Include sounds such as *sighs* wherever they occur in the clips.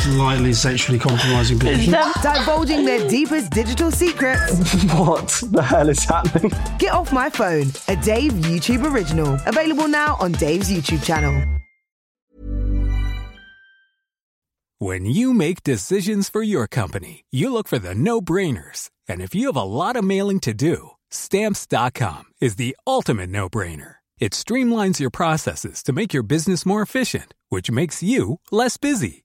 Slightly sexually compromising people. Divulging their deepest digital secrets. *laughs* What the hell is happening? Get Off My Phone, a Dave YouTube original. Available now on Dave's YouTube channel. When you make decisions for your company, you look for the no brainers. And if you have a lot of mailing to do, stamps.com is the ultimate no brainer. It streamlines your processes to make your business more efficient, which makes you less busy.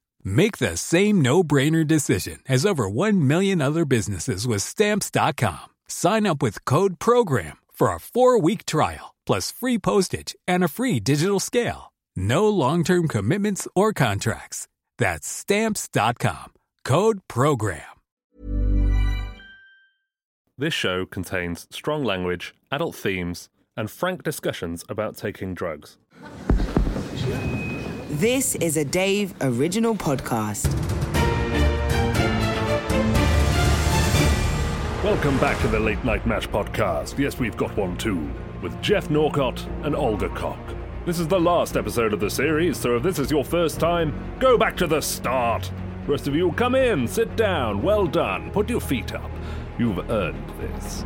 Make the same no brainer decision as over 1 million other businesses with Stamps.com. Sign up with Code PROGRAM for a four week trial, plus free postage and a free digital scale. No long term commitments or contracts. That's Stamps.com. Code PROGRAM. This show contains strong language, adult themes, and frank discussions about taking drugs. This is a Dave original podcast. Welcome back to the Late Night Mash podcast. Yes, we've got one too, with Geoff Norcott and Olga Koch. This is the last episode of the series, so if this is your first time, go back to the start. Rest of you, come in, sit down, well done, put your feet up. You've earned this.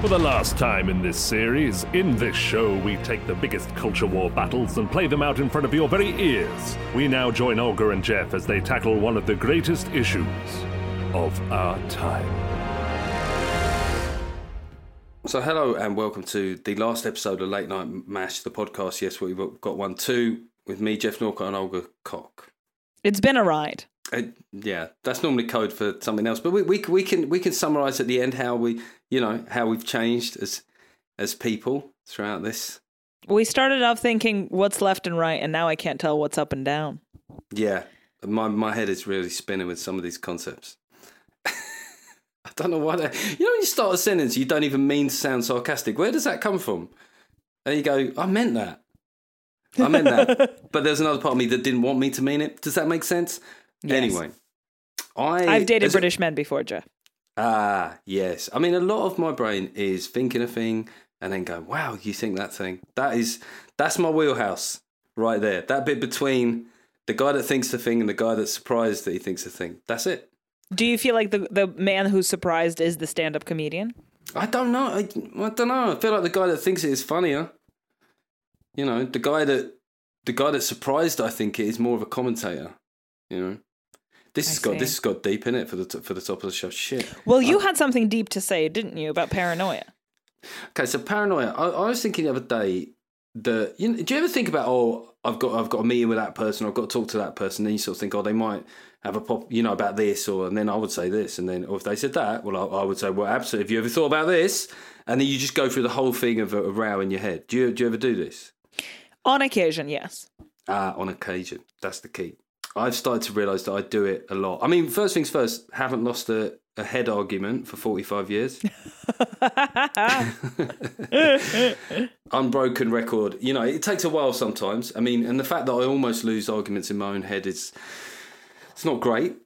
For the last time in this series, in this show, we take the biggest culture war battles and play them out in front of your very ears. We now join Olga and Geoff as they tackle one of the greatest issues of our time. So, hello and welcome to the last episode of Late Night Mash, the podcast. Yes, we've got one, two, with me, Geoff Norcott, and Olga Koch. It's been a ride. Uh, yeah, that's normally code for something else, but we, we we can we can summarise at the end how we you know how we've changed as as people throughout this. We started off thinking what's left and right, and now I can't tell what's up and down. Yeah, my my head is really spinning with some of these concepts. *laughs* I don't know why. They, you know, when you start a sentence, you don't even mean to sound sarcastic. Where does that come from? And you go, I meant that. I meant that. *laughs* but there's another part of me that didn't want me to mean it. Does that make sense? Anyway, I I've dated as a- British men before, Geoff. Ah, yes. I mean, a lot of my brain is thinking a thing and then going, "Wow, you think that thing?" That is that's my wheelhouse right there. That bit between the guy that thinks the thing and the guy that's surprised that he thinks the thing. That's it. Do you feel like the the man who's surprised is the stand up comedian? I don't know. I, I don't know. I feel like the guy that thinks it is funnier. You know, the guy that the guy that's surprised. I think it is more of a commentator. You know, this I has got this has got deep in it for the t- for the top of the show. Shit. Well, you had something deep to say, didn't you, about paranoia? Okay, so paranoia. I, I was thinking the other day that you know, do you ever think about oh I've got I've got a meeting with that person, I've got to talk to that person, then you sort of think oh they might have a pop you know about this or and then I would say this and then or if they said that well I, I would say well absolutely have you ever thought about this and then you just go through the whole thing of a, a row in your head. Do you do you ever do this? On occasion, yes. Ah, on occasion. That's the key. I've started to realise that I do it a lot. I mean, first things first, haven't lost a, a head argument for 45 years. *laughs* Unbroken record. You know, it takes a while sometimes. I mean, and the fact that I almost lose arguments in my own head is it's not great.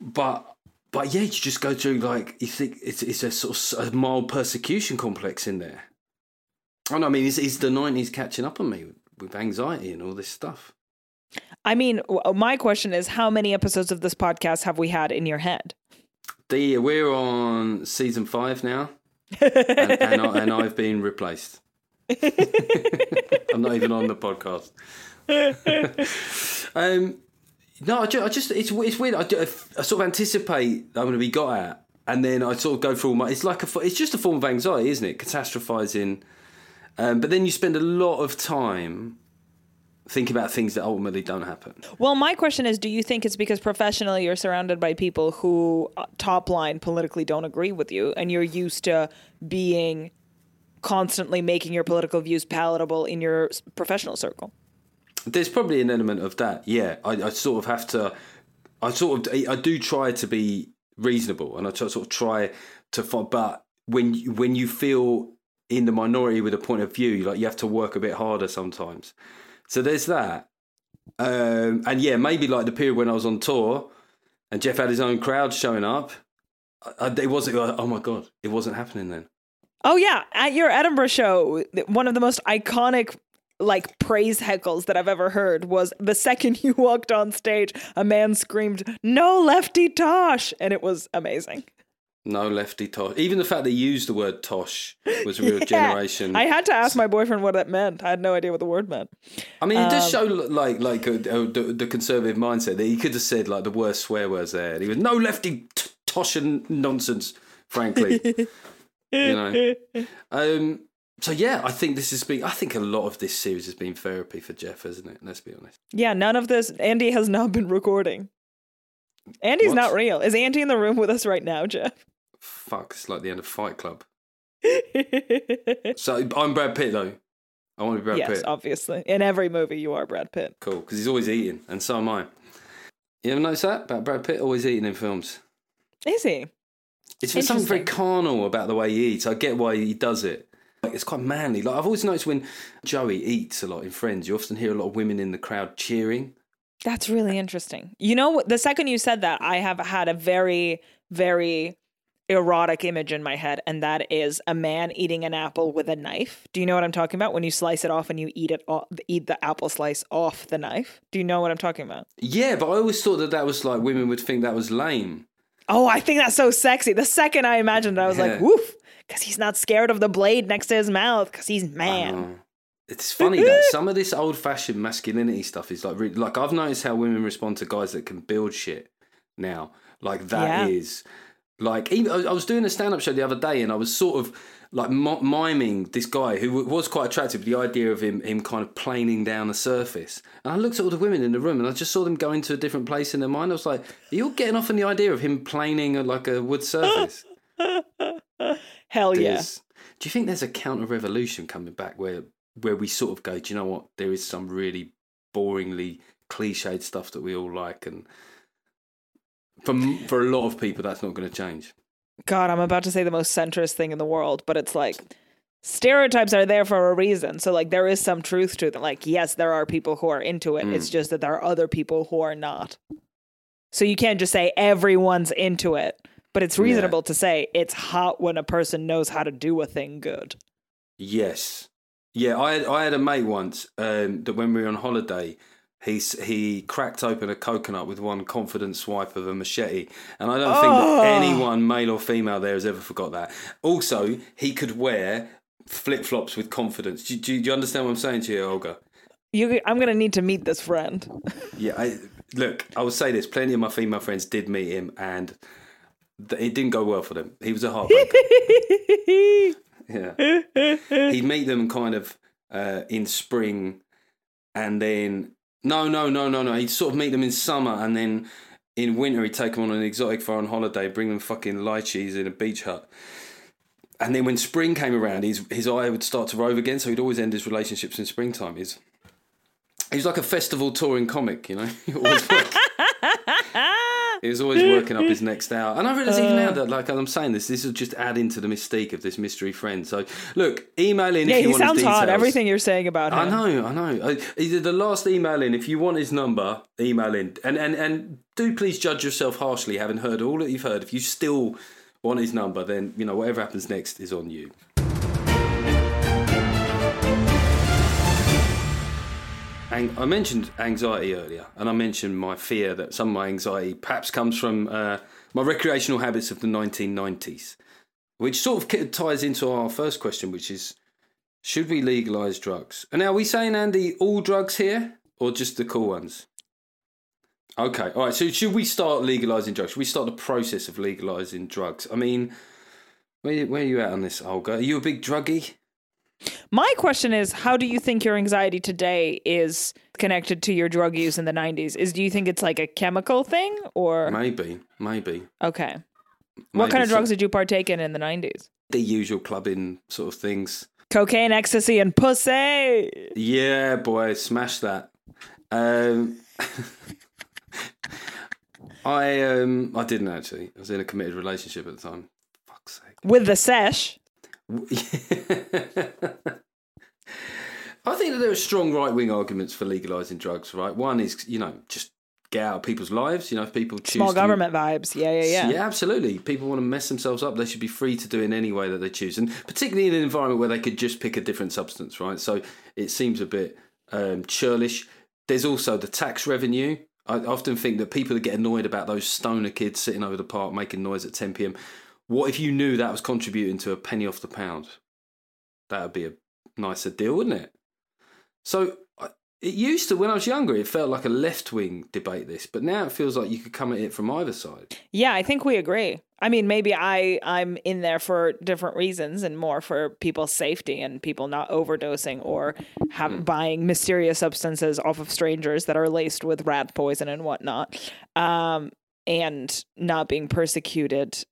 But but yeah, you just go through like you think it's it's a sort of a mild persecution complex in there. No, I mean, it's, it's the nineties catching up on me with, with anxiety and all this stuff. I mean, my question is how many episodes of this podcast have we had in your head? The, we're on season five now, and, and, I, and I've been replaced. I'm not even on the podcast. *laughs* um, no, I just, I just it's it's weird. I, do- I sort of anticipate that I'm going to be got at, and then I sort of go through all my. It's like a, it's just a form of anxiety, isn't it? Catastrophizing, um, but then you spend a lot of time thinking about things that ultimately don't happen. Well, my question is do you think it's because professionally you're surrounded by people who uh, top line politically don't agree with you and you're used to being constantly making your political views palatable in your professional circle? There's probably an element of that. Yeah, I, I sort of have to. I sort of I do try to be reasonable, and I try, sort of try to find. But when when you feel in the minority with a point of view, like you have to work a bit harder sometimes. So there's that. Um, and yeah, maybe like the period when I was on tour, and Geoff had his own crowd showing up. It wasn't. Oh my god, it wasn't happening then. Oh yeah, at your Edinburgh show, one of the most iconic like praise heckles that I've ever heard was the second *laughs* you walked on stage, a man screamed, "No lefty tosh," and it was amazing. No lefty tosh. Even the fact they used the word tosh was a *laughs* real Yeah. generation. I had to ask my boyfriend what that meant. I had no idea what the word meant. I mean, it Um, does show like like uh, the, the conservative mindset that he could have said like the worst swear words there. And he was no lefty t- tosh and nonsense, frankly. *laughs* you know. Um. So yeah, I think this has been. I think a lot of this series has been therapy for Geoff, hasn't it? Let's be honest. Yeah, none of this. Andy has not been recording. Andy's What? not real. Is Andy in the room with us right now, Geoff? Fuck, it's like the end of Fight Club. *laughs* So I'm Brad Pitt though. I want to be Brad yes, Pitt. obviously. In every movie, you are Brad Pitt. Cool, because he's always eating, and so am I. You ever notice that about Brad Pitt? Always eating in films. Is he? It's something very carnal about the way he eats. I get why he does it. Like it's quite manly. Like I've always noticed when Joey eats a lot in Friends, you often hear a lot of women in the crowd cheering. That's really interesting. You know, the second you said that, I have had a very, very erotic image in my head, and that is a man eating an apple with a knife. Do you know what I'm talking about? When you slice it off and you eat it, off, eat the apple slice off the knife. Do you know what I'm talking about? Yeah, but I always thought that that was like women would think that was lame. Oh, I think that's so sexy. The second I imagined it, I was like, Yeah. woof, because he's not scared of the blade next to his mouth, because he's man. It's funny that some of this old-fashioned masculinity stuff is like really, like I've noticed how women respond to guys that can build shit now. Like that is Yeah. Like even I was doing a stand-up show the other day and I was sort of like mi- miming this guy who was quite attractive. The idea of him him kind of planing down the surface, and I looked at all the women in the room and I just saw them going to a different place in their mind. I was like, "Are you all getting off on the idea of him planing a, like a wood surface?" *laughs* Hell yeah. There's- Do you think there's a counter revolution coming back where where we sort of go, do you know what? There is some really boringly cliched stuff that we all like, and for for a lot of people, that's not going to change. God, I'm about to say the most centrist thing in the world, but it's like stereotypes are there for a reason. So like there is some truth to them. Like yes, there are people who are into it. It's just that there are other people who are not. So you can't just say everyone's into it, but it's reasonable to say it's hot when a person knows how to do a thing good. Yes, yeah. I had, I had a mate once um, that when we were on holiday. He, he cracked open a coconut with one confident swipe of a machete, and I don't think Oh. that anyone, male or female, there has ever forgot that. Also, he could wear flip flops with confidence. Do, do, do you understand what I'm saying to you, Olga? You, I'm gonna need to meet this friend. Yeah, I, look, I will say this: plenty of my female friends did meet him, and th- it didn't go well for them. He was a heartbreaker. *laughs* yeah, he'd meet them kind of uh, in spring, and then no, no, no, no, no. He'd sort of meet them in summer, and then in winter he'd take them on an exotic foreign holiday, bring them fucking lychees in a beach hut. And then when spring came around, his his eye would start to rove again. So he'd always end his relationships in springtime. He's he was like a festival touring comic, you know. *laughs* *laughs* He always was always working up his *laughs* next hour, and I realise even now that, like I'm saying this, this will just add into the mystique of this mystery friend. So, look, email in yeah, if you he want sounds hot. Everything you're saying about him. I know, I know. Uh, Either the last email in, if you want his number, email in, and and and do please judge yourself harshly, having heard all that you've heard. If you still want his number, then you know whatever happens next is on you. I mentioned anxiety earlier, and I mentioned my fear that some of my anxiety perhaps comes from uh, my recreational habits of the 1990s, which sort of ties into our first question, which is should we legalise drugs? And now, are we saying, Andy, all drugs here, or just the cool ones? Okay, all right. So, should we start legalising drugs? Should we start the process of legalising drugs? I mean, where, where are you at on this, Olga? Are you a big druggie? My question is, how do you think your anxiety today is connected to your drug use in the 90s? Is do you think it's like a chemical thing or Maybe, maybe. okay? What kind of so- drugs did you partake in in the 90s? The usual clubbing sort of things. Cocaine, ecstasy, and pussy. Yeah, boy, smash that. Um, *laughs* I um, I didn't actually. I was in a committed relationship at the time. Fuck's sake. With the sesh. I think that there are strong right wing arguments for legalising drugs, right? One is, you know, just get out of people's lives. You know, if people choose Small to- government vibes. Yeah, yeah, yeah. Yeah, absolutely. People want to mess themselves up. They should be free to do it in any way that they choose, and particularly in an environment where they could just pick a different substance, right? So it seems a bit um, churlish. There's also the tax revenue. I often think that people that get annoyed about those stoner kids sitting over the park making noise at 10 p.m. What if you knew that was contributing to a penny off the pound? That would be a nicer deal, wouldn't it? So it used to, when I was younger, it felt like a left wing debate, this, but now it feels like you could come at it from either side. Yeah, I think we agree. I mean, maybe I I'm in there for different reasons and more for people's safety and people not overdosing or have, buying mysterious substances off of strangers that are laced with rat poison and whatnot, um, and not being persecuted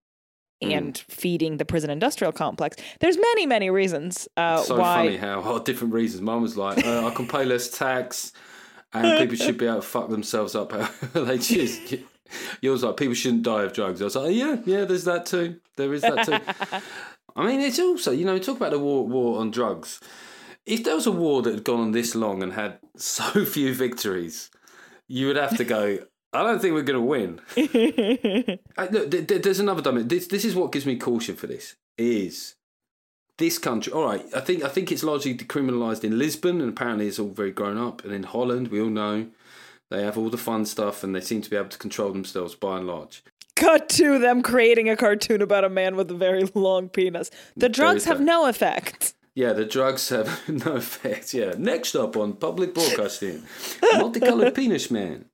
and feeding the prison industrial complex. There's many many reasons uh, so why. funny how oh, different reasons. Mum was like, uh, I can pay less tax, and people should be able to fuck themselves up *laughs* they choose. Yours like people shouldn't die of drugs. I was like, yeah, yeah, there's that too. There is that too. *laughs* I mean, it's also you know talk about the war war on drugs. If there was a war that had gone on this long and had *laughs* so few victories, you would have to go. I don't think we're going to win. *laughs* I, look, th- th- there's another dimension. This, this is what gives me caution for this. Is this country all right? I think I think it's largely decriminalised in Lisbon, and apparently it's all very grown up. And in Holland, we all know they have all the fun stuff, and they seem to be able to control themselves by and large. Cut to them creating a cartoon about a man with a very long penis. The drugs have no effect. Yeah, the drugs have *laughs* no effect. Yeah. Next up on public broadcasting, multicolored *laughs* penis man.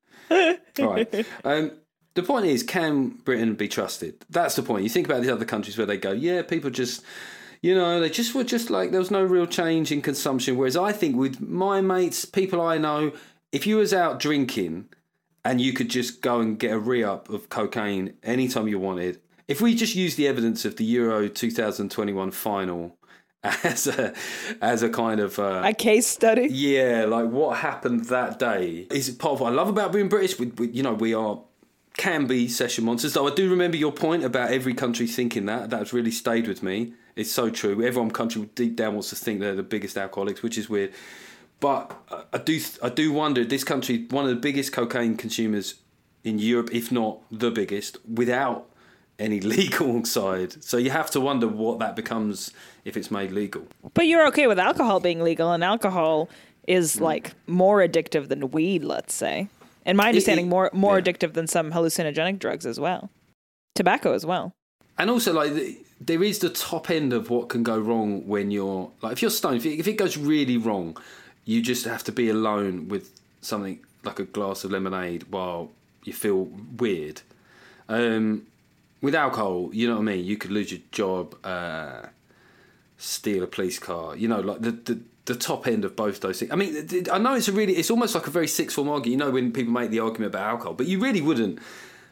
All right. Um, the point is, can Britain be trusted? That's the point. You think about these other countries where they go, yeah, people just, you know, they just were just like there was no real change in consumption. Whereas I think with my mates, people I know, if you was out drinking and you could just go and get a re-up of cocaine anytime you wanted, if we just use the evidence of the Euro 2021 final *laughs* as a as a kind of uh, A case study. yeah, like what happened that day is part of what I love about being British. We, we, you know, we are can be session monsters. Though I do remember your point about every country thinking that. That's really stayed with me. It's so true. Every country deep down wants to think they're the biggest alcoholics, which is weird. But I do I do wonder this country one of the biggest cocaine consumers in Europe, if not the biggest, without any *laughs* legal side. So you have to wonder what that becomes if it's made legal. But you're okay with alcohol being legal, and alcohol is Hmm. like more addictive than weed, let's say. In my understanding, it- more more yeah. addictive than some hallucinogenic drugs as well. Tobacco as well. And also, like, the, there is the top end of what can go wrong when you're like, if you're stoned, if it, if it goes really wrong, you just have to be alone with something like a glass of lemonade while you feel weird. Um, with alcohol, you know what I mean. You could lose your job, uh, steal a police car. You know, like the, the the top end of both those things. I mean, I know it's a really, it's almost like a very six form argument. You know, when people make the argument about alcohol, but you really wouldn't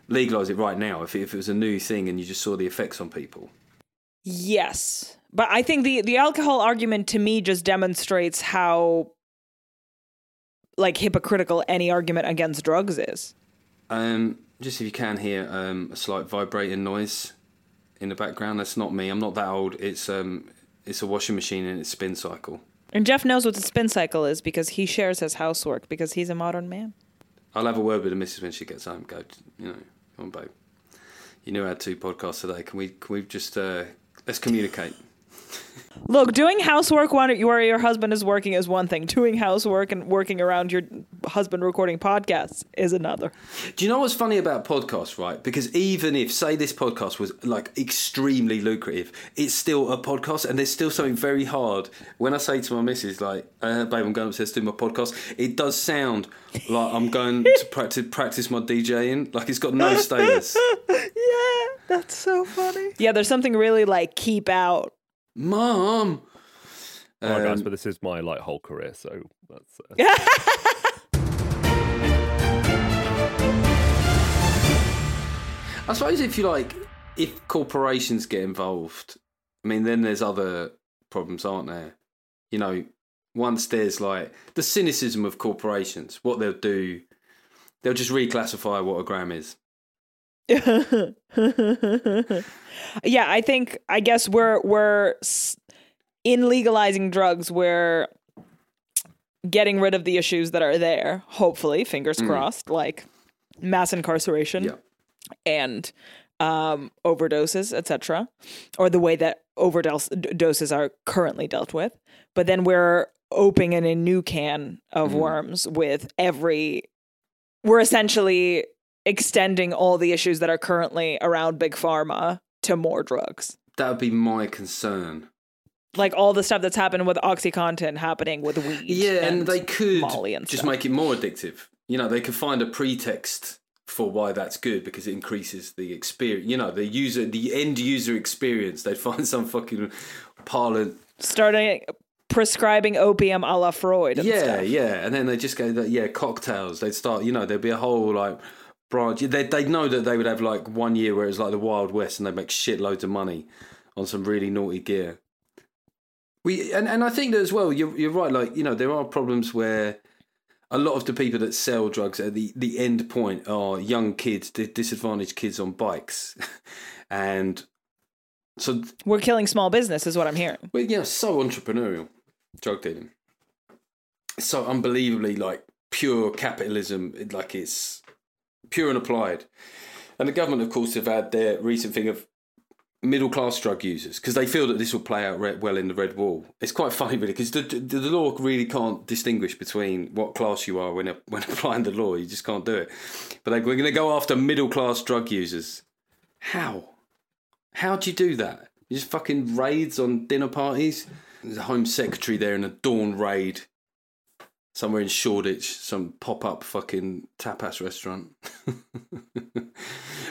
legalise it right now if it, if it was a new thing and you just saw the effects on people. Yes. But I think the the alcohol argument to me just demonstrates how like hypocritical any argument against drugs is. Um, just if you can hear um, a slight vibrating noise in the background, that's not me. I'm not that old. It's um, it's a washing machine and its spin cycle. And Geoff knows what the spin cycle is because he shares his housework because he's a modern man. I'll have a word with the missus when she gets home. Go, you know, come on, babe. You knew I had two podcasts today. Can we can we just uh, let's communicate? Look, doing housework while where your husband is working is one thing. Doing housework and working around your husband recording podcasts is another. Do you know what's funny about podcasts, right? Because even if, say, this podcast was like extremely lucrative, it's still a podcast, and there's still something very hard. When I say to my missus, like, uh, "Babe, I'm going upstairs to do my podcast," it does sound like I'm going *laughs* to practice practice my DJing. Like it's got no status. *laughs* yeah, that's so funny. Yeah, there's something really like keep out. Mom. All right, guys, Um, but this is my like whole career, so that's. Uh, *laughs* I suppose if you like, if corporations get involved, I mean, then there's other problems, aren't there? You know, once there's like the cynicism of corporations, what they'll do, they'll just reclassify what a gram is. *laughs* yeah, I think I guess we're we're in legalizing drugs. We're getting rid of the issues that are there. Hopefully, fingers crossed, like mass incarceration Yeah. and um, overdoses, etc., or the way that overdoses are currently dealt with. But then we're opening a new can of worms with every. We're essentially extending all the issues that are currently around big pharma to more drugs. That would be my concern. Like all the stuff that's happened with OxyContin happening with weed. Yeah, and, they could and just make it more addictive. You know, they could find a pretext for why that's good because it increases the experience. You know, the user, the end user experience. They'd *laughs* find some fucking parlor starting prescribing opium a la Freud. And yeah, stuff. yeah, and then they just go, yeah, cocktails. They'd start, you know, there'd be a whole like branch. They they'd know that they would have like one year where it's like the Wild West, and they'd make shitloads of money on some really naughty gear. We and, and I think that as well. You're you're right. Like you know, there are problems where a lot of the people that sell drugs at the the end point are young kids, disadvantaged kids on bikes, *laughs* and so We're killing small business, is what I'm hearing. well, yeah, so entrepreneurial, drug dealing. So unbelievably like pure capitalism, like it's pure and applied. And the government, of course, have had their recent thing of middle class drug users because they feel that this will play out well in the red wall. It's quite *laughs* funny, really, because the, the, the law really can't distinguish between what class you are when when *laughs* applying the law. You just can't do it. But they, we're going to go after middle class drug users. How? How do you do that? You just fucking raids on dinner parties. There's a home secretary there in a dawn raid somewhere in Shoreditch, some pop up fucking tapas restaurant. *laughs*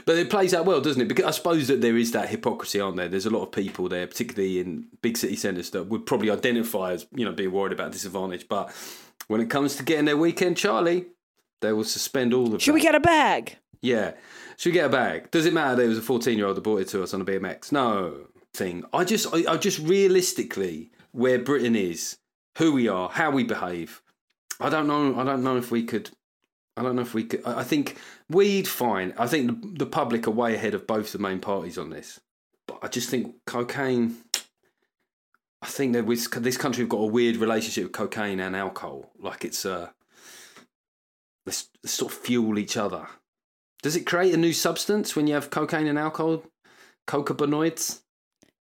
but it plays out well, doesn't it? Because I suppose that there is that hypocrisy, aren't there? There's a lot of people there, particularly in big city centres, that would probably identify as, you know, being worried about disadvantage. But when it comes to getting their weekend Charlie, they will suspend all of Should we get a bag? Yeah. Should we get a bag? Does it matter that there was a 14 year old that brought it to us on a BMX? No. Thing. I just, I, I just realistically, where Britain is, who we are, how we behave, I don't know. I don't know if we could. I don't know if we could. I think weed, fine. I think the, the public are way ahead of both the main parties on this. But I just think cocaine. I think that with this country, we've got a weird relationship with cocaine and alcohol. Like it's uh, they sort of fuel each other. Does it create a new substance when you have cocaine and alcohol? Cocabinoids?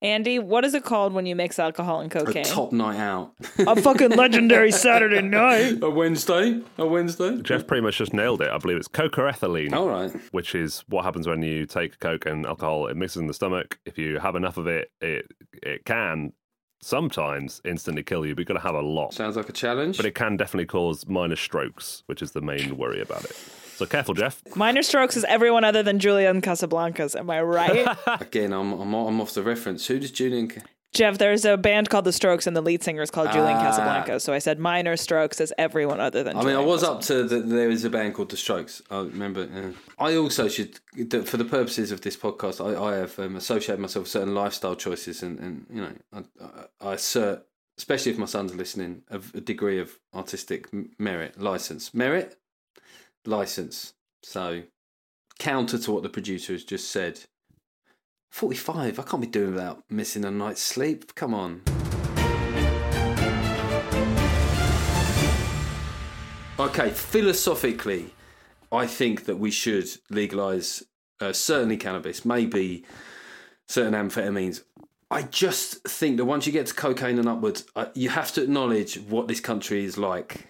Andy, what is it called when you mix alcohol and cocaine? A cocaine? top night out. a fucking legendary *laughs* Saturday night. a Wednesday? A Wednesday? Geoff pretty much just nailed it. I believe it's cocaethylene. All right. which is what happens when you take coke and alcohol. It mixes in the stomach. If you have enough of it, it it can sometimes instantly kill you. But you've got to have a lot. Sounds like a challenge. But it can definitely cause minor strokes, which is the main worry about it. So careful, Geoff. Minor strokes is everyone other than Julian Casablancas. Am I right? *laughs* Again, I'm, I'm I'm off the reference. Who does Julian? Ca- Geoff, there's a band called The Strokes, and the lead singer is called Julian Ah. Casablancas. So I said minor strokes is everyone other than. I mean, I Julian was up to the, there is a band called The Strokes. I remember. Yeah. I also should, for the purposes of this podcast, I, I have um, associated myself with certain lifestyle choices, and, and you know, I, I, I assert, especially if my sons are listening, a, a degree of artistic merit, license, merit, license. So, counter to what the producer has just said. Forty-five. I can't be doing without missing a night's sleep. Come on. Okay, philosophically, I think that we should legalize uh, certainly cannabis, maybe certain amphetamines. I just think that once you get to cocaine and upwards, uh, you have to acknowledge what this country is like.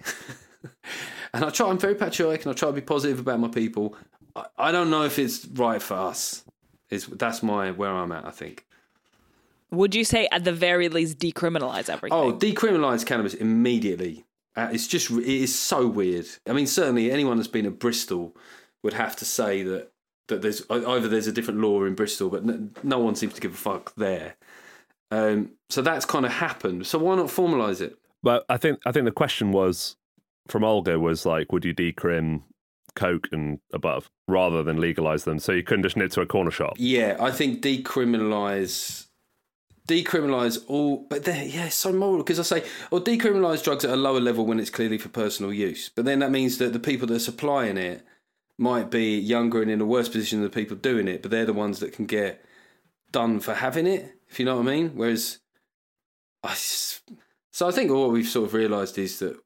*laughs* and I try. I'm very patriotic, and I try to be positive about my people. I, I don't know if it's right for us. Is that's my where I'm at. I think. Would you say at the very least decriminalize everything? Oh, decriminalise cannabis immediately. Uh, it's just it is so weird. I mean, certainly anyone that's been at Bristol would have to say that that there's either there's a different law in Bristol, but no, no one seems to give a fuck there. Um, so that's kind of happened. So why not formalise it? But I think I think the question was from Olga was like, would you decrim coke and above rather than legalize them? So you couldn't just nip to a corner shop. Yeah, I think decriminalise decriminalise all but they yeah it's so moral because i say or decriminalise drugs at a lower level when it's clearly for personal use but then that means that the people that are supplying it might be younger and in a worse position than the people doing it but they're the ones that can get done for having it if you know what i mean whereas I, so i think what we've sort of realised is that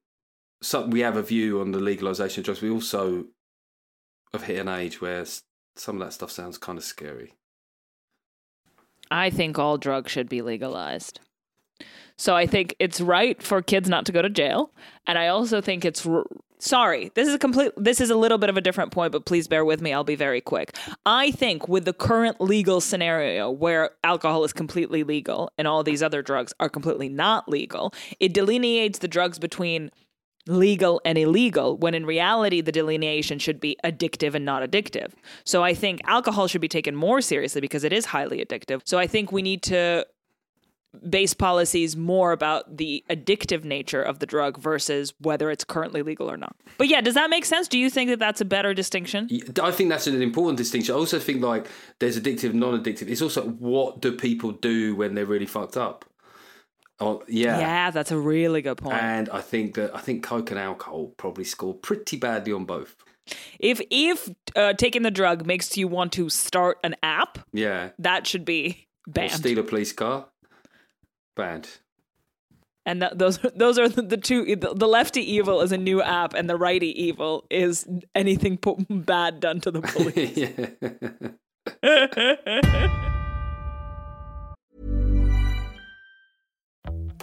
some, we have a view on the legalisation of drugs we also have hit an age where some of that stuff sounds kind of scary I think all drugs should be legalized. So I think it's right for kids not to go to jail, and I also think it's r- sorry. This is a complete this is a little bit of a different point, but please bear with me. I'll be very quick. I think with the current legal scenario where alcohol is completely legal and all these other drugs are completely not legal, it delineates the drugs between legal and illegal when in reality the delineation should be addictive and not addictive. So I think alcohol should be taken more seriously because it is highly addictive. So I think we need to base policies more about the addictive nature of the drug versus whether it's currently legal or not. But yeah, does that make sense? Do you think that that's a better distinction? I think that's an important distinction. I also think like there's addictive, non-addictive. It's also what do people do when they're really fucked up? Oh yeah, yeah, that's a really good point. And I think that I think coke and alcohol probably score pretty badly on both. If if uh, taking the drug makes you want to start an app, yeah, that should be banned. Or steal a police car, banned. And th- those those are the, two. The lefty evil is a new app, and the righty evil is anything po- bad done to the *laughs* police. *laughs*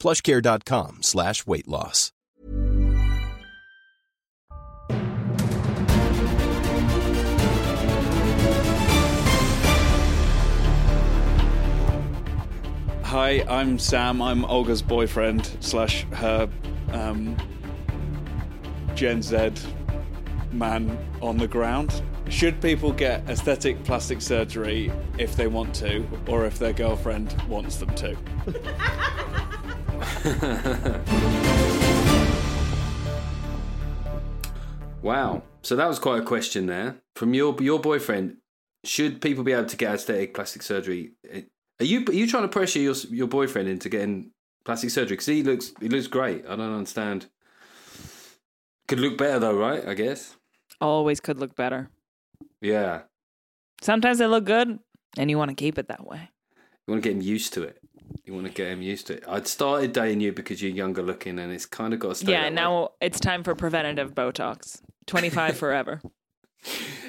plushcare.com slash weight loss. Hi, I'm Sam. I'm Olga's boyfriend slash her um, Gen Z man on the ground. Should people get aesthetic plastic surgery if they want to, or if their girlfriend wants them to? *laughs* *laughs* wow. So that was quite a question there from your your boyfriend. Should people be able to get aesthetic plastic surgery? Are you are you trying to pressure your your boyfriend into getting plastic surgery? Because he looks he looks great. I don't understand. Could look better though, right? I guess. Always could look better. Yeah. Sometimes they look good, and you want to keep it that way. You want to get him used to it. You want to get him used to it. I'd started dating you because you're younger looking, and it's kind of got to stay. Yeah, now way. it's time for preventative Botox. Twenty five *laughs* forever.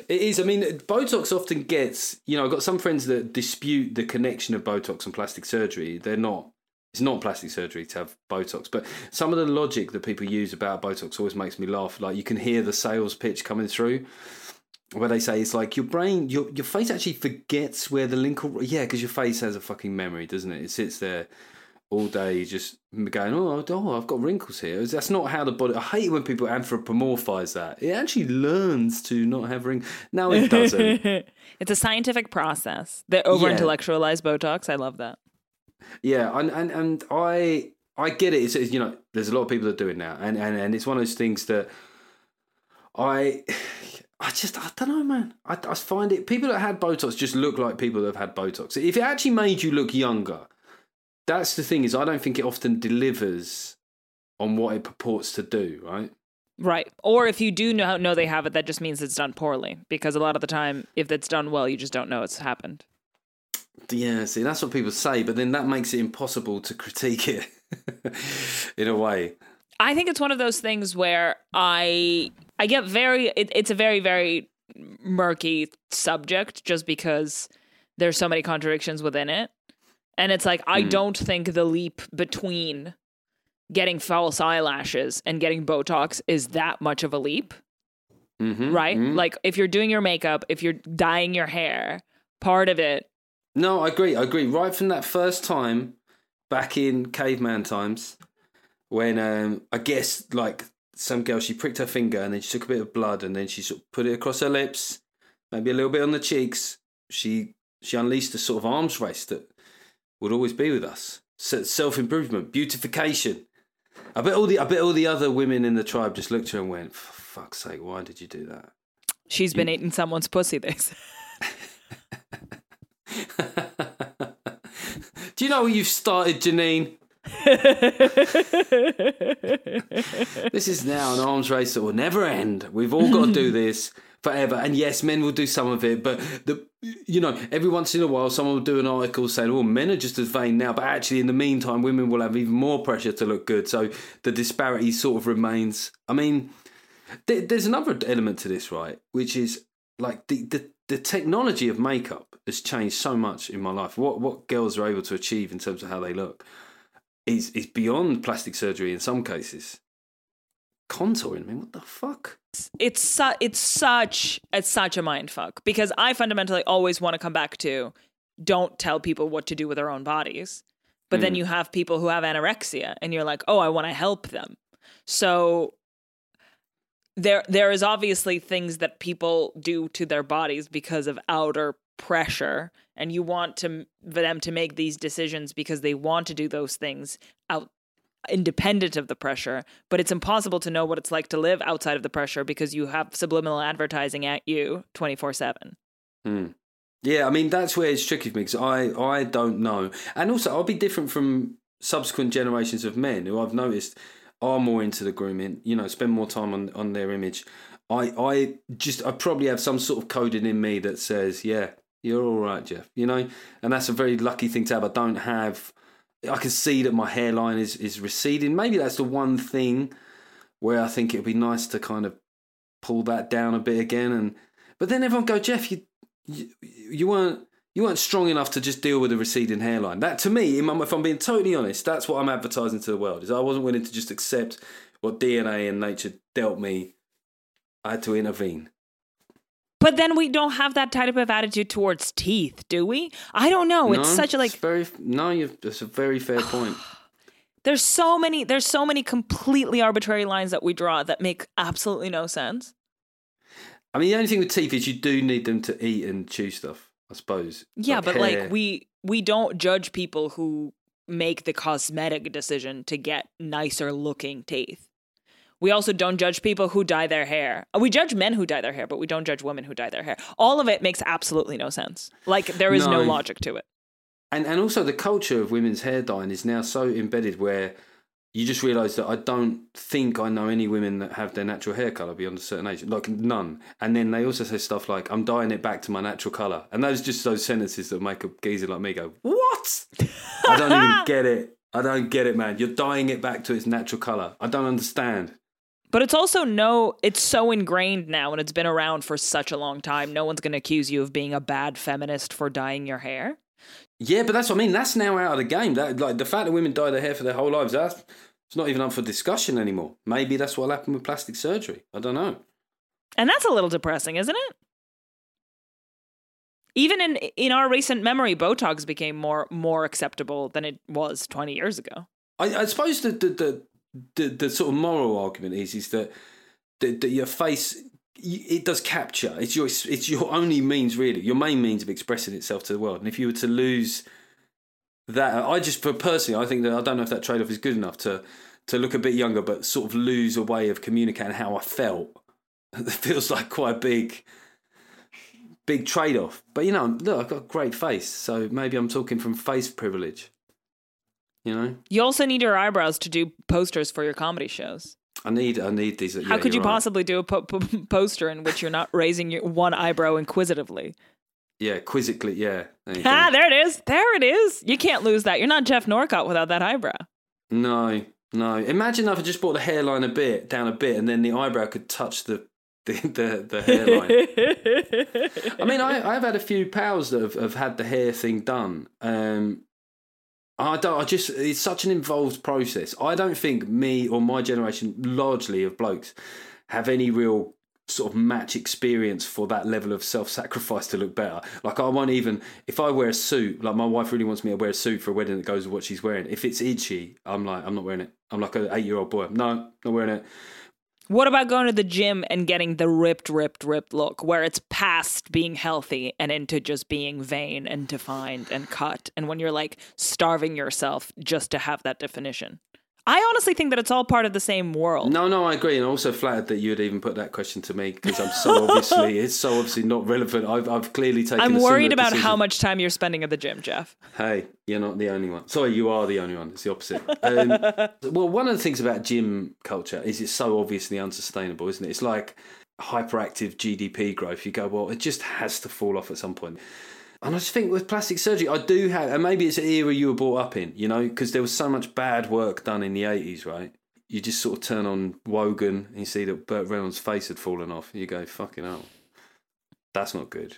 It is. I mean, Botox often gets. You know, I've got some friends that dispute the connection of Botox and plastic surgery. They're not. It's not plastic surgery to have Botox, but some of the logic that people use about Botox always makes me laugh. Like you can hear the sales pitch coming through where they say it's like your brain, your your face actually forgets where the link. Yeah, because your face has a fucking memory, doesn't it? It sits there. all day just going, oh, oh, I've got wrinkles here. That's not how the body. I hate when people anthropomorphize that. It actually learns to not have wrinkles. Now it doesn't. *laughs* it's a scientific process. The over intellectualized Botox. I love that. Yeah, and and, and I I get it. It's, it's, you know, there's a lot of people that do it now, and, and and it's one of those things that I. I just, I don't know, man. I, I find it, people that had Botox just look like people that have had Botox. If it actually made you look younger, that's the thing is I don't think it often delivers on what it purports to do, right? Right. Or if you do know know they have it, that just means it's done poorly. Because a lot of the time, if it's done well, you just don't know it's happened. Yeah, see, that's what people say, but then that makes it impossible to critique it *laughs* in a way. I think it's one of those things where I I get very it, it's a very very murky subject just because there's so many contradictions within it. And it's like, I mm. don't think the leap between getting false eyelashes and getting Botox is that much of a leap. Mm-hmm, right? Mm-hmm. Like, if you're doing your makeup, if you're dyeing your hair, part of it. No, I agree. I agree. Right from that first time back in caveman times, when um, I guess like some girl, she pricked her finger and then she took a bit of blood and then she sort of put it across her lips, maybe a little bit on the cheeks. She she unleashed a sort of arms race that would always be with us. Self improvement, beautification. I bet all the I bet all the other women in the tribe just looked at her and went, "For fuck's sake, why did you do that?" She's you... been eating someone's pussy. This. *laughs* *laughs* do you know what you've started, Janine? *laughs* this is now an arms race that will never end. We've all got to do *laughs* this forever. And yes, men will do some of it, but the you know, every once in a while, someone will do an article saying, "Oh, men are just as vain now," but actually, in the meantime, women will have even more pressure to look good. So the disparity sort of remains. I mean, th- there's another element to this, right? Which is like the, the the technology of makeup has changed so much in my life. What what girls are able to achieve in terms of how they look is is beyond plastic surgery in some cases. Contouring, I mean, what the fuck? it's su- it's such it's such a mind fuck because I fundamentally always want to come back to don't tell people what to do with their own bodies. But mm. then you have people who have anorexia and you're like, "Oh, I want to help them." So there there is obviously things that people do to their bodies because of outer pressure and you want to for them to make these decisions because they want to do those things out independent of the pressure, but it's impossible to know what it's like to live outside of the pressure because you have subliminal advertising at you 24 7. Hmm. Yeah, I mean, that's where it's tricky for me because I, I don't know. And also, I'll be different from subsequent generations of men who I've noticed are more into the grooming, you know, spend more time on, on their image. I, I just, I probably have some sort of coding in me that says, yeah, you're all right, Geoff, you know? And that's a very lucky thing to have. I don't have I can see that my hairline is is receding. Maybe that's the one thing where I think it'd be nice to kind of pull that down a bit again. And but then everyone go, Geoff, you you, you weren't you weren't strong enough to just deal with a receding hairline. That to me, if I'm being totally honest, that's what I'm advertising to the world. Is I wasn't willing to just accept what DNA and nature dealt me. I had to intervene. But then we don't have that type of attitude towards teeth, do we? I don't know. It's such a like it's very no. You, it's a very fair point. *sighs* there's so many. There's so many completely arbitrary lines that we draw that make absolutely no sense. I mean, the only thing with teeth is you do need them to eat and chew stuff. I suppose. Yeah, like but hair. like we we don't judge people who make the cosmetic decision to get nicer looking teeth. We also don't judge people who dye their hair. Uh, we judge men who dye their hair, but we don't judge women who dye their hair. All of it makes absolutely no sense. Like there is no, no logic to it. And and also the culture of women's hair dyeing is now so embedded where you just realise that I don't think I know any women that have their natural hair colour beyond a certain age, like none. And then they also say stuff like, "I'm dyeing it back to my natural colour," and those just those sentences that make a geezer like me go, "What? I don't even *laughs* get it. I don't get it, man. You're dyeing it back to its natural colour. I don't understand." But it's also no, it's so ingrained now and it's been around for such a long time. No one's going to accuse you of being a bad feminist for dyeing your hair. Yeah, but that's what I mean. That's now out of the game. That like the fact that women dye their hair for their whole lives, that's it's not even up for discussion anymore. Maybe that's what happened with plastic surgery. I don't know. And that's a little depressing, isn't it? Even in in our recent memory, Botox became more more acceptable than it was 20 years ago. I, I suppose the the, the the the sort of moral argument is is that that, that your face it does capture. It's your it's your only means really, your main means of expressing itself to the world. And if you were to lose that, I just for personally, I think that I don't know if that trade off is good enough to to look a bit younger, but sort of lose a way of communicating how I felt. *laughs* It feels like quite a big big trade off. But you know, look, I've got a great face, so maybe I'm talking from face privilege. You know, You also need your eyebrows to do posters for your comedy shows. I need I need these. How could you possibly do a po- po- *laughs* poster in which you're not raising your one eyebrow inquisitively? Yeah, quizzically. Yeah. There Ah, there it is. There it is. You can't lose that. You're not Geoff Norcott without that eyebrow. No, no. Imagine if I just brought the hairline a bit down a bit, and then the eyebrow could touch the the the, the hairline. *laughs* I mean, I I've had a few pals that have, have had the hair thing done. Um, I don't. I just it's such an involved process. I don't think me or my generation, largely of blokes, have any real sort of match experience for that level of self-sacrifice to look better. Like I won't even if I wear a suit. Like my wife really wants me to wear a suit for a wedding that goes with what she's wearing. If it's itchy, I'm like I'm not wearing it. I'm like an eight-year-old boy. No, not wearing it. What about going to the gym and getting the ripped, ripped, ripped look where it's past being healthy and into just being vain and defined and cut? And when you're like starving yourself just to have that definition. I honestly think that it's all part of the same world. No, no, I agree, and I'm also flattered that you'd even put that question to me because I'm so obviously *laughs* it's so obviously not relevant. I've I've clearly taken. I'm worried about decision. how much time you're spending at the gym, Geoff. Hey, you're not the only one. Sorry, you are the only one. It's the opposite. Um, *laughs* well, one of the things about gym culture is it's so obviously unsustainable, isn't it? It's like hyperactive GDP growth. You go, well, it just has to fall off at some point. And I just think with plastic surgery, I do have, and maybe it's an era you were brought up in, you know, because there was so much bad work done in the 80s, right? You just sort of turn on Wogan and you see that Burt Reynolds' face had fallen off. You go, fucking hell. That's not good.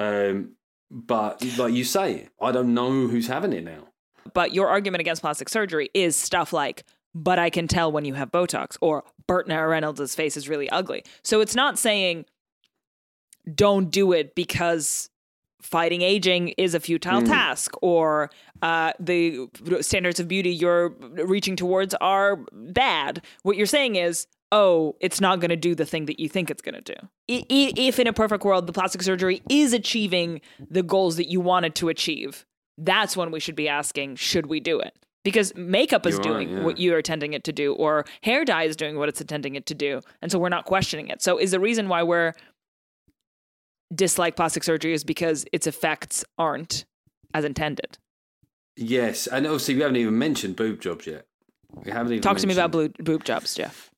Um, but like you say, I don't know who's having it now. But your argument against plastic surgery is stuff like, but I can tell when you have Botox, or Burt Reynolds' face is really ugly. So it's not saying don't do it because fighting aging is a futile Mm. task, or uh, the standards of beauty you're reaching towards are bad. What you're saying is, oh, it's not going to do the thing that you think it's going to do. If in a perfect world, the plastic surgery is achieving the goals that you wanted to achieve, that's when we should be asking, should we do it? Because makeup is doing yeah. what you're intending it to do, or hair dye is doing what it's intending it to do. And so we're not questioning it. So is the reason why we're dislike plastic surgery is because its effects aren't as intended. Yes, and obviously we haven't even mentioned boob jobs yet. We haven't even Talk to me about blue, boob jobs, Geoff.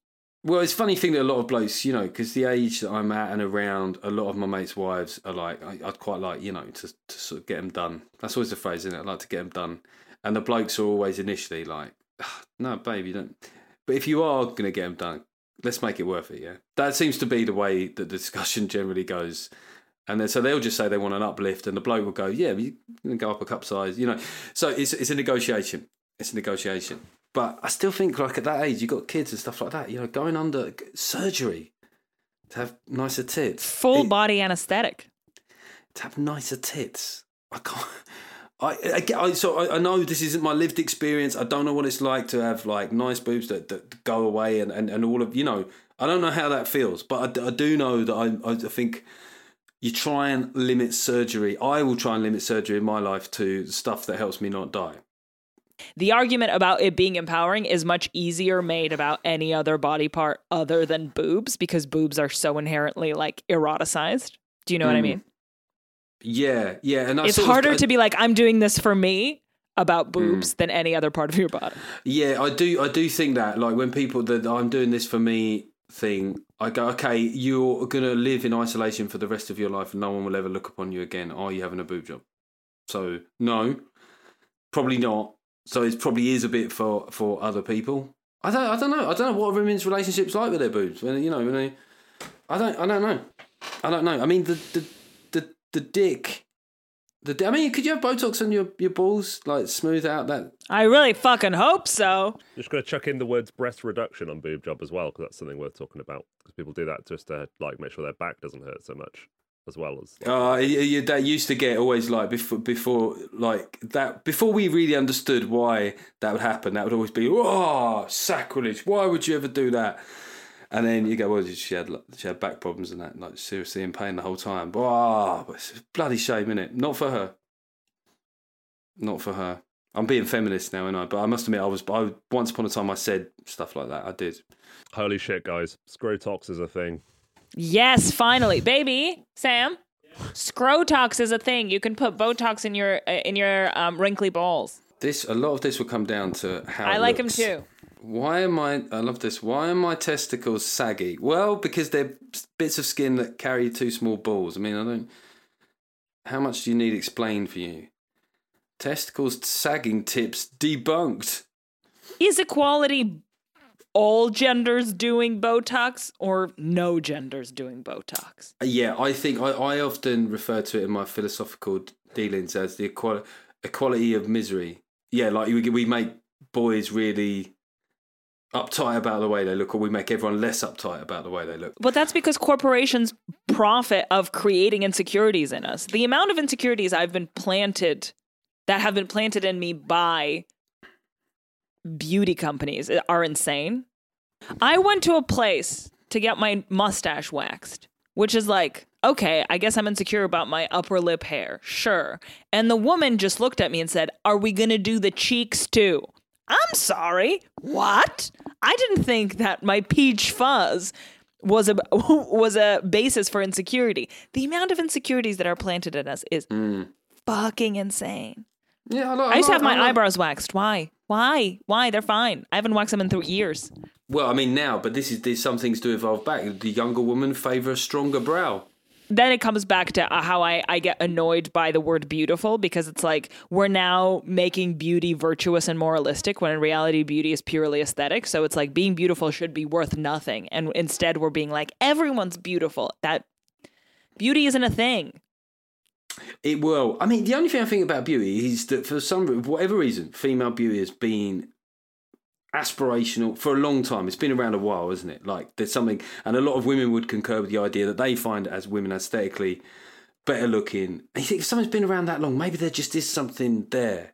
Well, it's a funny thing that a lot of blokes, you know, because the age that I'm at and around, a lot of my mates' wives are like, I, I'd quite like, you know, to, to sort of get them done. That's always the phrase, isn't it? I'd like to get them done. And the blokes are always initially like, "Ah, no, babe, you don't. But if you are going to get them done, let's make it worth it, yeah? That seems to be the way that the discussion *laughs* generally goes. And then so they'll just say they want an uplift, and the bloke will go, yeah, you can go up a cup size, you know. So it's, it's a negotiation. It's a negotiation. But I still think, like at that age, you've got kids and stuff like that. You know, going under surgery to have nicer tits, Full body anesthetic. to have nicer tits. I can't. I, I, I so I, I know this isn't my lived experience. I don't know what it's like to have like nice boobs that, that go away and, and, and all of you know. I don't know how that feels, but I do know that I, I think you try and limit surgery. I will try and limit surgery in my life to stuff that helps me not die. The argument about it being empowering is much easier made about any other body part other than boobs because boobs are so inherently like eroticized. Do you know what I Mm. mean? Yeah, yeah, and I it's sort of- harder I- to be like, I'm doing this for me Mm. about boobs than any other part of your body. Yeah, I do. I do think that like when people that I'm doing this for me thing, I go, okay, you're gonna live in isolation for the rest of your life, and no one will ever look upon you again. Are you having a boob job? So no, probably not. So it probably is a bit for for other people. I don't. I don't know. I don't know what women's relationships like with their boobs. When you know, when they, I don't. I don't know. I don't know. I mean, the the the the dick. The, di- I mean, could you have Botox on your, your balls, like smooth out that I really fucking hope so. Just going to chuck in the words breast reduction on boob job as well, because that's something worth talking about. Because people do that just to like make sure their back doesn't hurt so much. as well as. Uh, y- y- that used to get always like before, before like that before we really understood why that would happen. That would always be oh sacrilege. Why would you ever do that? And then you go, well, she had like, she had back problems and that, like seriously in pain the whole time. Oh, it's a bloody shame, is it? Not for her. Not for her. I'm being feminist now, and I. But I must admit, I was. I once upon a time I said stuff like that. I did. Holy shit, guys! Scrotox is a thing. Yes, finally, baby, Sam. Scrotox is a thing. You can put Botox in your uh, in your um, wrinkly balls. This a lot of this will come down to how I like them looks. too. Why am I? I love this. Why are my testicles saggy? Well, because they're bits of skin that carry two small balls. I mean, I don't. How much do you need explained for you? Testicles sagging tips debunked. Is equality all genders doing Botox or no genders doing Botox? Uh, yeah, I think I, I often refer to it in my philosophical dealings as the equality equality of misery. Yeah, like we we make boys really uptight about the way they look, or we make everyone less uptight about the way they look. But that's because corporations profit of creating insecurities in us. The amount of insecurities I've been planted that have been planted in me by beauty companies uh, are insane. I went to a place to get my mustache waxed, which is like, okay, I guess I'm insecure about my upper lip hair. Sure. And the woman just looked at me and said, Are we going to do the cheeks too? I'm sorry. What? I didn't think that my peach fuzz was a *laughs* was a basis for insecurity. The amount of insecurities that are planted in us is mm. fucking insane. Yeah, I, like, I used to have my eyebrows waxed. Why? Why? Why? They're fine. I haven't waxed them in three years. Well, I mean now, but this is there's some things do evolve back. The younger woman favour a stronger brow. Then it comes back to uh, how I, I get annoyed by the word beautiful because it's like we're now making beauty virtuous and moralistic when in reality beauty is purely aesthetic. So it's like being beautiful should be worth nothing. And instead we're being like, everyone's beautiful. That beauty isn't a thing. It will. I mean, the only thing I think about beauty is that for some whatever reason, female beauty has been aspirational for a long time. It's been around a while, isn't it? Like there's something, and a lot of women would concur with the idea that they find as women aesthetically better looking. And you think if something's been around that long, maybe there just is something there.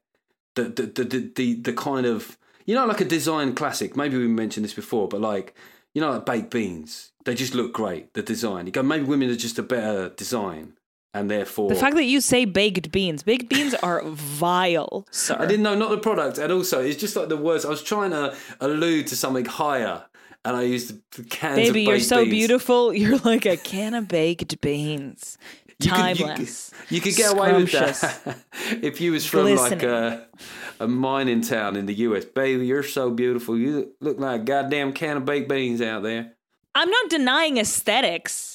The the the the, the, the kind of you know like a design classic. Maybe we mentioned this before, but like you know like baked beans, they just look great. The design. You go maybe women are just a better design. And therefore, The fact that you say baked beans, baked beans are vile, sir. I didn't know not the product, and also it's just like the words. I was trying to allude to something higher, and I used the cans. of Baby, you're so beans. beautiful. *laughs* You're like a can of baked beans. You could- you Timeless. could- You could get away with that *laughs* if you was from like uh, a, a mining town in the U.S. Baby, you're so beautiful. You look like a goddamn can of baked beans out there. I'm not denying aesthetics.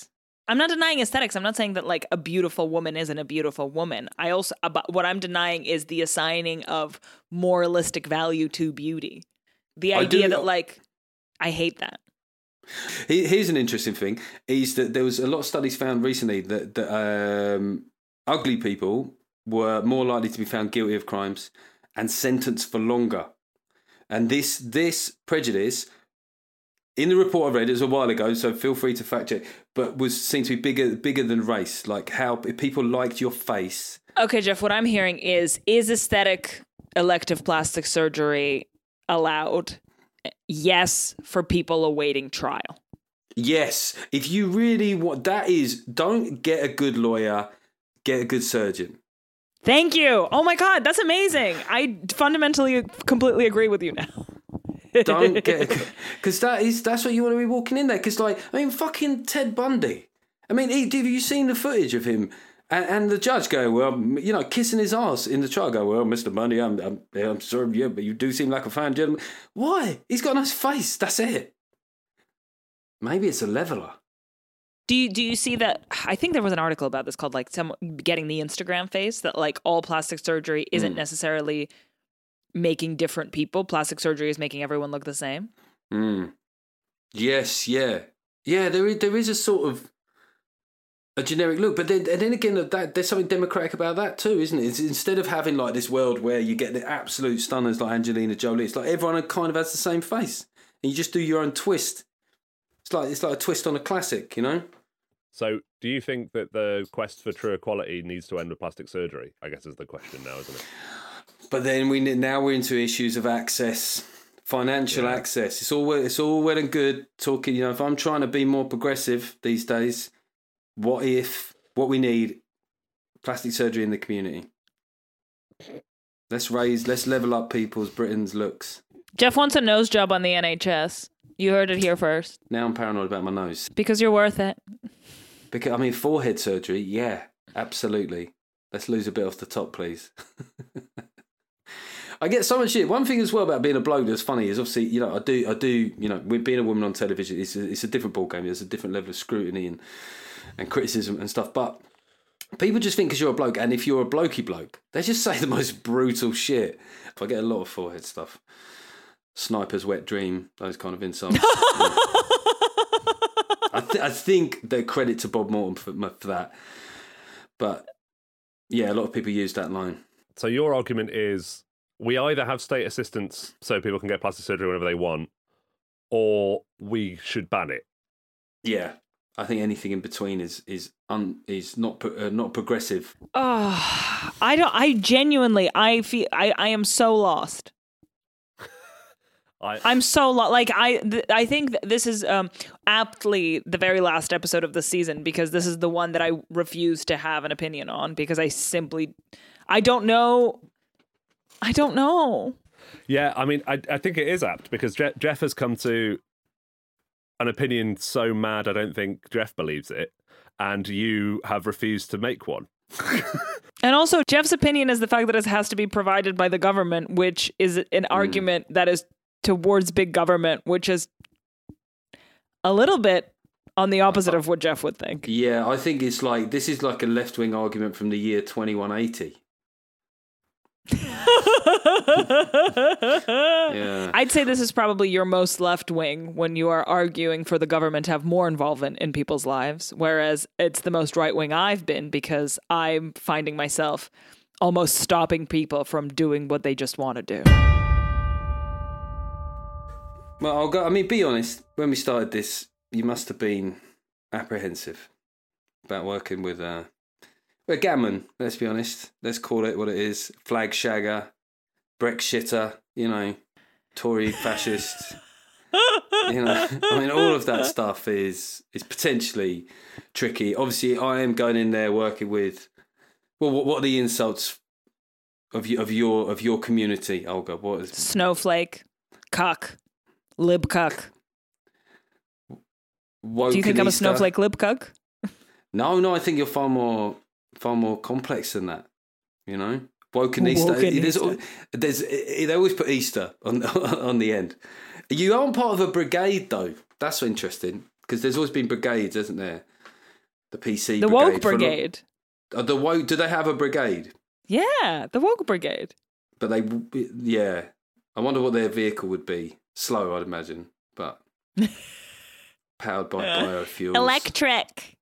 I'm not denying aesthetics. I'm not saying that like a beautiful woman isn't a beautiful woman. I also about what I'm denying is the assigning of moralistic value to beauty. The idea that like I hate that. Here's an interesting thing: is that there was a lot of studies found recently that that um, ugly people were more likely to be found guilty of crimes and sentenced for longer. And this this prejudice, in the report I read, it was a while ago, so feel free to fact check, but was seen to be bigger bigger than race. Like how if people liked your face. Okay, Geoff, what I'm hearing is is aesthetic elective plastic surgery allowed? Yes, for people awaiting trial. Yes, if you really want, that is, don't get a good lawyer, get a good surgeon. Thank you. Oh my god, that's amazing. I fundamentally completely agree with you now. Don't *laughs* get because that is that's what you want to be walking in there. Because like I mean, fucking Ted Bundy. I mean, he, have you seen the footage of him? And, and the judge go, well, you know, kissing his ass in the trial. Go, well, Mister Bundy, I'm, I'm, I'm sorry, yeah, but you do seem like a fine gentleman. Why? He's got a nice face. That's it. Maybe it's a leveler. Do you do you see that? I think there was an article about this called like some getting the Instagram face that like all plastic surgery isn't Mm. necessarily making different people. Plastic surgery is making everyone look the same. Mm. Yes, yeah, yeah. There is there is a sort of a generic look, but then and then again, that there's something democratic about that too, isn't it? It's, instead of having like this world where you get the absolute stunners like Angelina Jolie, it's like everyone kind of has the same face, and you just do your own twist. It's like it's like a twist on a classic, you know. So, do you think that the quest for true equality needs to end with plastic surgery? I guess is the question now, isn't it? But then we now we're into issues of access, financial Yeah. access. It's all it's all well and good talking. You know, if I'm trying to be more progressive these days, what if what we need plastic surgery in the community? Let's raise, let's level up people's Britain's looks. Geoff wants a nose job on the NHS. You heard it here first. Now I'm paranoid about my nose. Because you're worth it. Because I mean, forehead surgery, yeah, absolutely. Let's lose a bit off the top, please. *laughs* I get so much shit. One thing as well about being a bloke that's funny is obviously, you know, I do, I do, you know, with being a woman on television, it's a, it's a different ballgame. There's a different level of scrutiny and and criticism and stuff. But people just think because you're a bloke, and if you're a blokey bloke, they just *laughs* say the most brutal shit. I get a lot of forehead stuff. Sniper's wet dream, those kind of insults. *laughs* I, th- I think the credit to Bob Morton for, for that. But yeah, a lot of people use that line. So your argument is we either have state assistance so people can get plastic surgery whenever they want, or we should ban it. Yeah, I think anything in between is is un, is not uh, not progressive. Oh, I don't. I genuinely, I feel, I, I am so lost. *laughs* I, I'm so lo- like I th- I think th- this is um aptly the very last episode of the season because this is the one that I refuse to have an opinion on because I simply I don't know I don't know. Yeah, I mean, I, I think it is apt because Je- Geoff has come to an opinion so mad, I don't think Geoff believes it, and you have refused to make one. *laughs* And also Geoff's opinion is the fact that it has to be provided by the government, which is an mm. argument that is towards big government, which is a little bit on the opposite of what Geoff would think. Yeah, I think it's like this is like a left wing argument from the year 2180. Yeah. I'd say this is probably your most left wing when you are arguing for the government to have more involvement in people's lives, whereas it's the most right wing I've been because I'm finding myself almost stopping people from doing what they just want to do. Well, I'll go. I mean, be honest. When we started this, you must have been apprehensive about working with uh, well, Gammon. Let's be honest. Let's call it what it is: flag shagger, Brexitter. You know, Tory *laughs* fascist. you know, I mean, all of that stuff is is potentially tricky. Obviously, I am going in there working with. Well, what, what are the insults of you, of your of your community, Olga? What is Snowflake, cuck, lib cuck. Do you think I'm a snowflake lib cuck? No, no, I think you're far more far more complex than that. You know, woken Easter. Woken There's, Easter. there's they always put Easter on *laughs* on the end. You aren't part of a brigade though. That's interesting because there's always been brigades, isn't there? The PC, The brigade woke for a lot- brigade. Uh, the woke. Do they have a brigade? Yeah, the woke brigade. But they, yeah. I wonder what their vehicle would be. Slow, I'd imagine, but *laughs* powered by biofuels. Electric.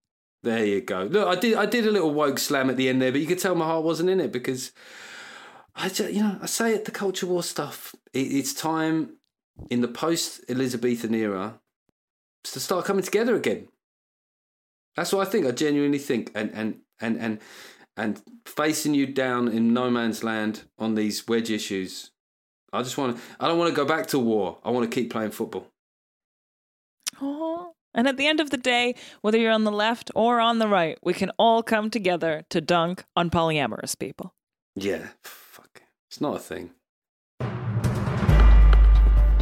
There you go. Look, I did I did a little woke slam at the end there, but you could tell my heart wasn't in it because I just, you know, I say it the culture war stuff. It, it's time in the post Elizabethan era to start coming together again. That's what I think. I genuinely think, and and and and and facing you down in no man's land on these wedge issues. I just want to. I don't want to go back to war. I want to keep playing football. Aw. And at the end of the day, whether you're on the left or on the right, we can all come together to dunk on polyamorous people. Yeah, fuck. It's not a thing.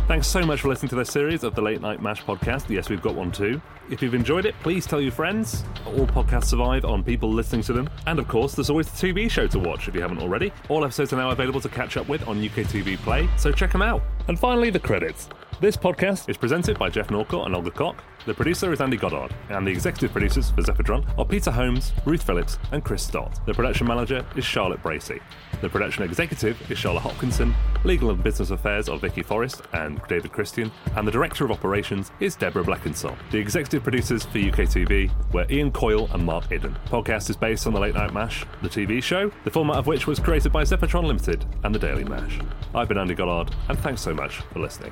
Thanks so much for listening to this series of the Late Night Mash podcast. Yes, we've got one too. If you've enjoyed it, please tell your friends. All podcasts survive on people listening to them. And of course, there's always the TV show to watch if you haven't already. All episodes are now available to catch up with on UKTV Play, so check them out. And finally, the credits. This podcast is presented by Geoff Norcott and Olga Koch. The producer is Andy Goddard, and the executive producers for Zeppotron are Peter Holmes, Ruth Phillips, and Chris Stott. The production manager is Charlotte Bracey. The production executive is Charlotte Hopkinson. Legal and business affairs are Vicki Forrest and David Christian, and the director of operations is Debra Blenkinsop. The executive producers for UKTV were Iain Coyle and Mark Iddon. Podcast is based on the Late Night Mash, the TV show, the format of which was created by Zeppotron Limited and the Daily Mash. I've been Andy Goddard, and thanks so much for listening.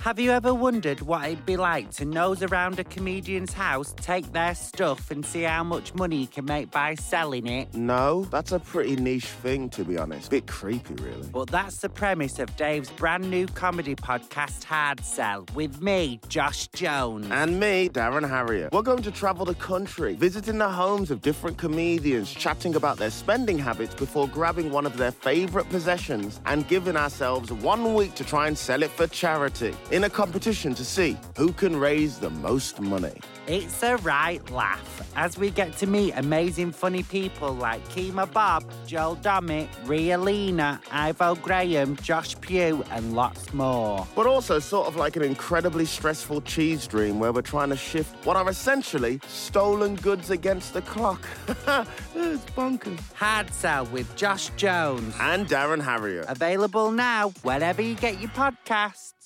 Have you ever wondered what it'd be like to nose around a comedian's house, take their stuff, and see how much money you can make by selling it? No, that's a pretty niche thing, to be honest. Bit creepy, really. But that's the premise of Dave's brand new comedy podcast, Hard Sell, with me, Josh Jones. And me, Darren Harriott. We're going to travel the country, visiting the homes of different comedians, chatting about their spending habits before grabbing one of their favourite possessions and giving ourselves one week to try and sell it for charity in a competition to see who can raise the most money. It's a right laugh as we get to meet amazing funny people like Kemah Bob, Joel Dommett, Ria Lina, Ivo Graham, Josh Pugh, and lots more. But also sort of like an incredibly stressful cheese dream where we're trying to shift what are essentially stolen goods against the clock. *laughs* it's bonkers. Hard Sell with Josh Jones and Darren Harriott. Available now wherever you get your podcasts.